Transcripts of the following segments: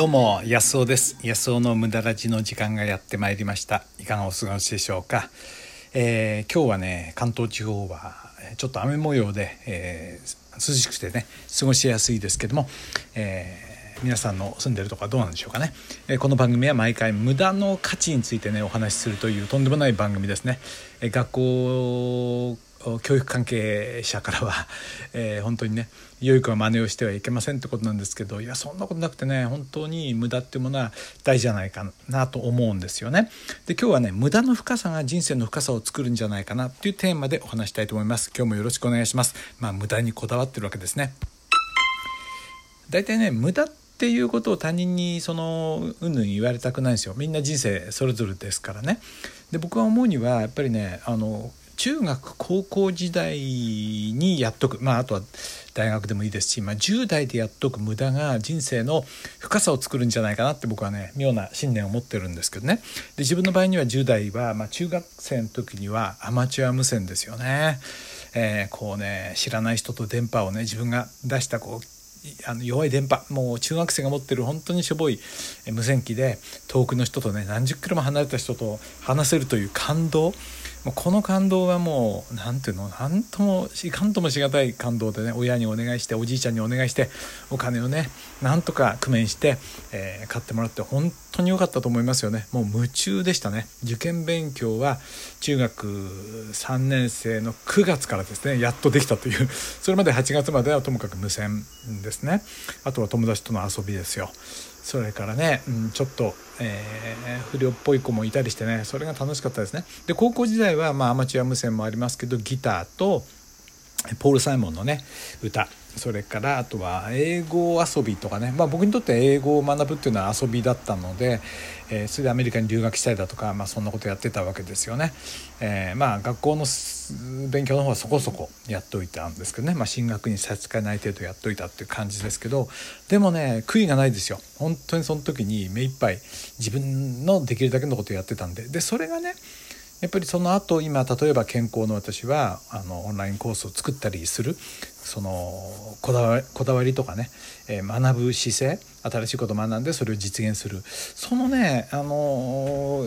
どうも安尾です。安尾の無駄ラジの時間がやってまいりました。いかがお過ごしでしょうか、えー、今日はね関東地方はちょっと雨模様で、えー、涼しくてね過ごしやすいですけども、えー皆さんの住んでるとこはどうなんでしょうかね、えこの番組は毎回無駄の価値についてねお話しするというとんでもない番組ですね、え学校教育関係者からは、えー、本当にね良い子は真似をしてはいけませんってことなんですけどいやそんなことなくてね本当に無駄っていうものは大事じゃないかなと思うんですよね。で今日はね無駄の深さが人生の深さを作るんじゃないかなっていうテーマでお話したいと思います。今日もよろしくお願いします。まあ無駄にこだわってるわけですね。大体ね無駄っていうことを他人にそのうんぬん言われたくないんですよみんな人生それぞれですからねで僕は思うにはやっぱりねあの中学高校時代にやっとく。まああとは大学でもいいですし、まあ、10代でやっとく無駄が人生の深さを作るんじゃないかなって僕はね妙な信念を持ってるんですけどね。で自分の場合には10代は、まあ、中学生の時にはアマチュア無線ですよね。えー、こうね知らない人と電波をね自分が出したこうあの弱い電波もう中学生が持ってる本当にしょぼい無線機で遠くの人とね何十キロも離れた人と話せるという感動。もうこの感動はもう何ていうの何ともいかんともしがたい感動でね親にお願いしておじいちゃんにお願いしてお金をねなんとか工面して、えー、買ってもらって本当に良かったと思いますよね。もう夢中でしたね。受験勉強は中学3年生の9月からですねやっとできたというそれまで8月まではともかく無線ですね。あとは友達との遊びですよ。それからね、うん、ちょっと、えー、不良っぽい子もいたりしてねそれが楽しかったですね。で高校時代は、まあ、アマチュア無線もありますけどギターとポール・サイモンのね歌。それからあとは英語遊びとかね、まあ、僕にとって英語を学ぶっていうのは遊びだったので、えー、それでアメリカに留学したいだとか、まあ、そんなことやってたわけですよね。えー、まあ学校の勉強の方はそこそこやっといたんですけどね、まあ、進学に差し支えない程度やっといたっていう感じですけど。でもね悔いがないですよ。本当にその時に目いっぱい自分のできるだけのことやってたんで。でそれがねやっぱりその後今例えば健康の私はあのオンラインコースを作ったりするそのこだわこだわりとかね、えー、学ぶ姿勢新しいことを学んでそれを実現する。そのねあの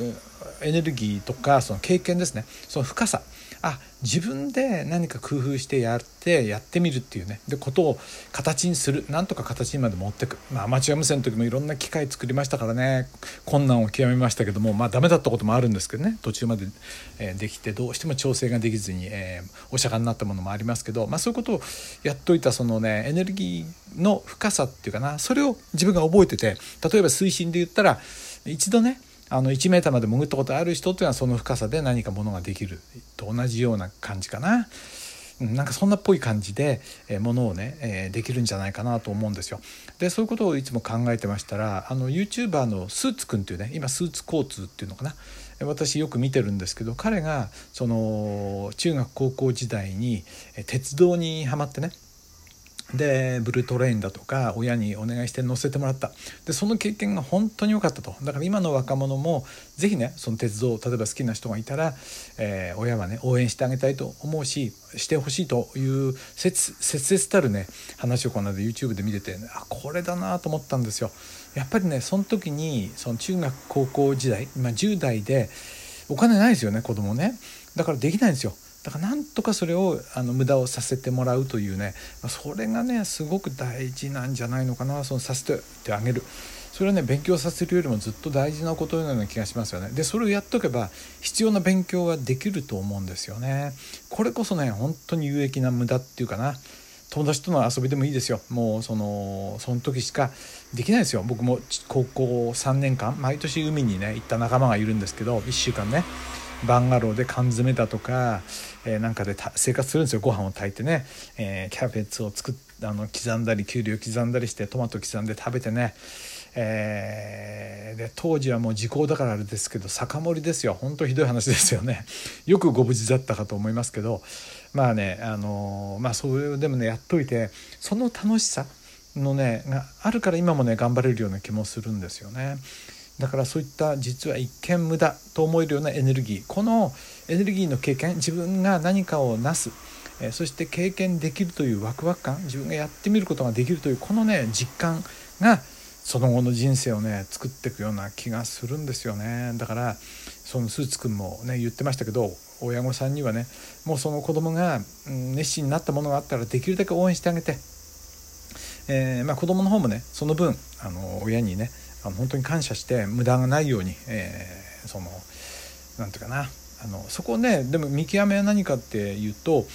エネルギーとかその経験ですね。その深さ。あ自分で何か工夫してやってやってみるっていうね。でことを形にする。なんとか形にまで持ってく、まあ、アマチュア無線の時もいろんな機械作りましたからね。困難を極めましたけどもまあダメだったこともあるんですけどね。途中まで、え、できてどうしても調整ができずに、えー、お釈迦になったものもありますけど、まあ、そういうことをやっといたそのねエネルギーの深さっていうかな。それを自分が覚えてて例えば水深で言ったら一度ねあの1 m まで潜ったことある人っていうのはその深さで何かものができると同じような感じかな。なんかそんなっぽい感じで、えー、ものをね、え、できるんじゃないかなと思うんですよ。でそういうことをいつも考えてましたらあの YouTuber のスーツくんっていうね今スーツ交通っていうのかな私よく見てるんですけど彼がその中学高校時代に鉄道にはまってねでブルートレインだとか親にお願いして乗せてもらった。でその経験が本当に良かったと。だから今の若者も是非ねその鉄道例えば好きな人がいたら、えー、親はね応援してあげたいと思うししてほしいという切々たるね話をこの間 YouTube で見てて、あこれだなと思ったんですよ。やっぱりねその時にその中学高校時代、まあ、10代でお金ないですよね子供ね。だからできないんですよ。だからなんとかそれをあの無駄をさせてもらうというねそれがねすごく大事なんじゃないのかなそのさせてあげる。それはね勉強させるよりもずっと大事なことのような気がしますよね。でそれをやっとけば必要な勉強はできると思うんですよね。これこそね本当に有益な無駄っていうかな。友達との遊びでもいいですよ。もうそのその時しかできないですよ。僕も高校3年間毎年海にね行った仲間がいるんですけど1週間ね。バンガローで缶詰だとか、えー、なんかで生活するんですよ。ご飯を炊いてね、えー、キャベツを作っあの刻んだりきゅうりを刻んだりしてトマト刻んで食べてね。えー、で当時はもう時効だからあれですけど酒盛りですよ。本当ひどい話ですよね。よくご無事だったかと思いますけど。まあねあのまあそれでもねやっといてその楽しさのねがあるから今もね頑張れるような気もするんですよね。だからそういった実は一見無駄と思えるようなエネルギーこのエネルギーの経験自分が何かをなすそして経験できるというワクワク感自分がやってみることができるというこのね実感がその後の人生をね作っていくような気がするんですよね。だからそのスーツくんもね言ってましたけど親御さんにはねもうその子供が熱心になったものがあったらできるだけ応援してあげて、えーまあ、子供の方もねその分あの親にねあの本当に感謝して無駄がないように、えー、そのなんていうかな。あのそこねでも見極めは何かっていうと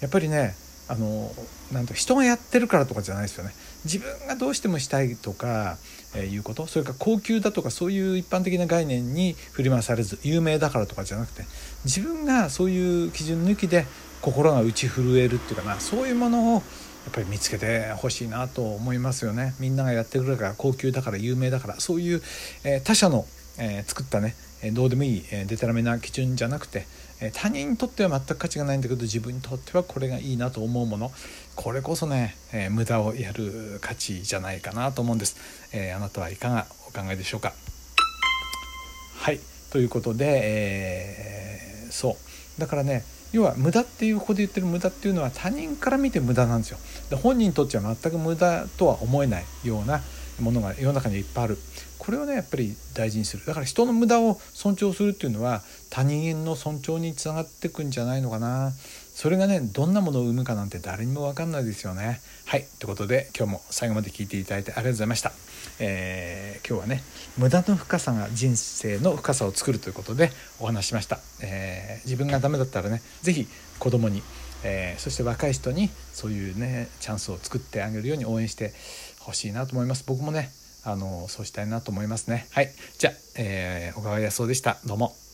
やっぱりねあのなんと人がやってるからとかじゃないですよね。自分がどうしてもしたいとか、えー、いうことそれから高級だとかそういう一般的な概念に振り回されず有名だからとかじゃなくて自分がそういう基準抜きで心が打ち震えるっていうかなそういうものをっぱり見つけてほしいなと思いますよね。みんながやってくれるから高級だから有名だから。そういう、え、他者の、え、作ったねどうでもいいデタラメな基準じゃなくて他人にとっては全く価値がないんだけど自分にとってはこれがいいなと思うもの。これこそね、え、無駄をやる価値じゃないかなと思うんです、え、あなたはいかがお考えでしょうか。はい。ということで、えー、そう。だからね要は無駄っていうここで言ってる無駄っていうのは他人から見て無駄なんですよ。で本人にとっては全く無駄とは思えないようなものが世の中にいっぱいある。これをねやっぱり大事にする。だから人の無駄を尊重するっていうのは他人の尊重につながっていくんじゃないのかな。それがねどんなものを生むかなんて誰にも分かんないですよね。はいということで今日も最後まで聞いていただいてありがとうございました、えー、今日はね無駄の深さが人生の深さを作るということでお話しました、えー、自分がダメだったらね是非子供にえー、そして若い人にそういうねチャンスを作ってあげるように応援してほしいなと思います。僕もねあのそうしたいなと思いますね。はいじゃあ、えー、小川康夫でした。どうも。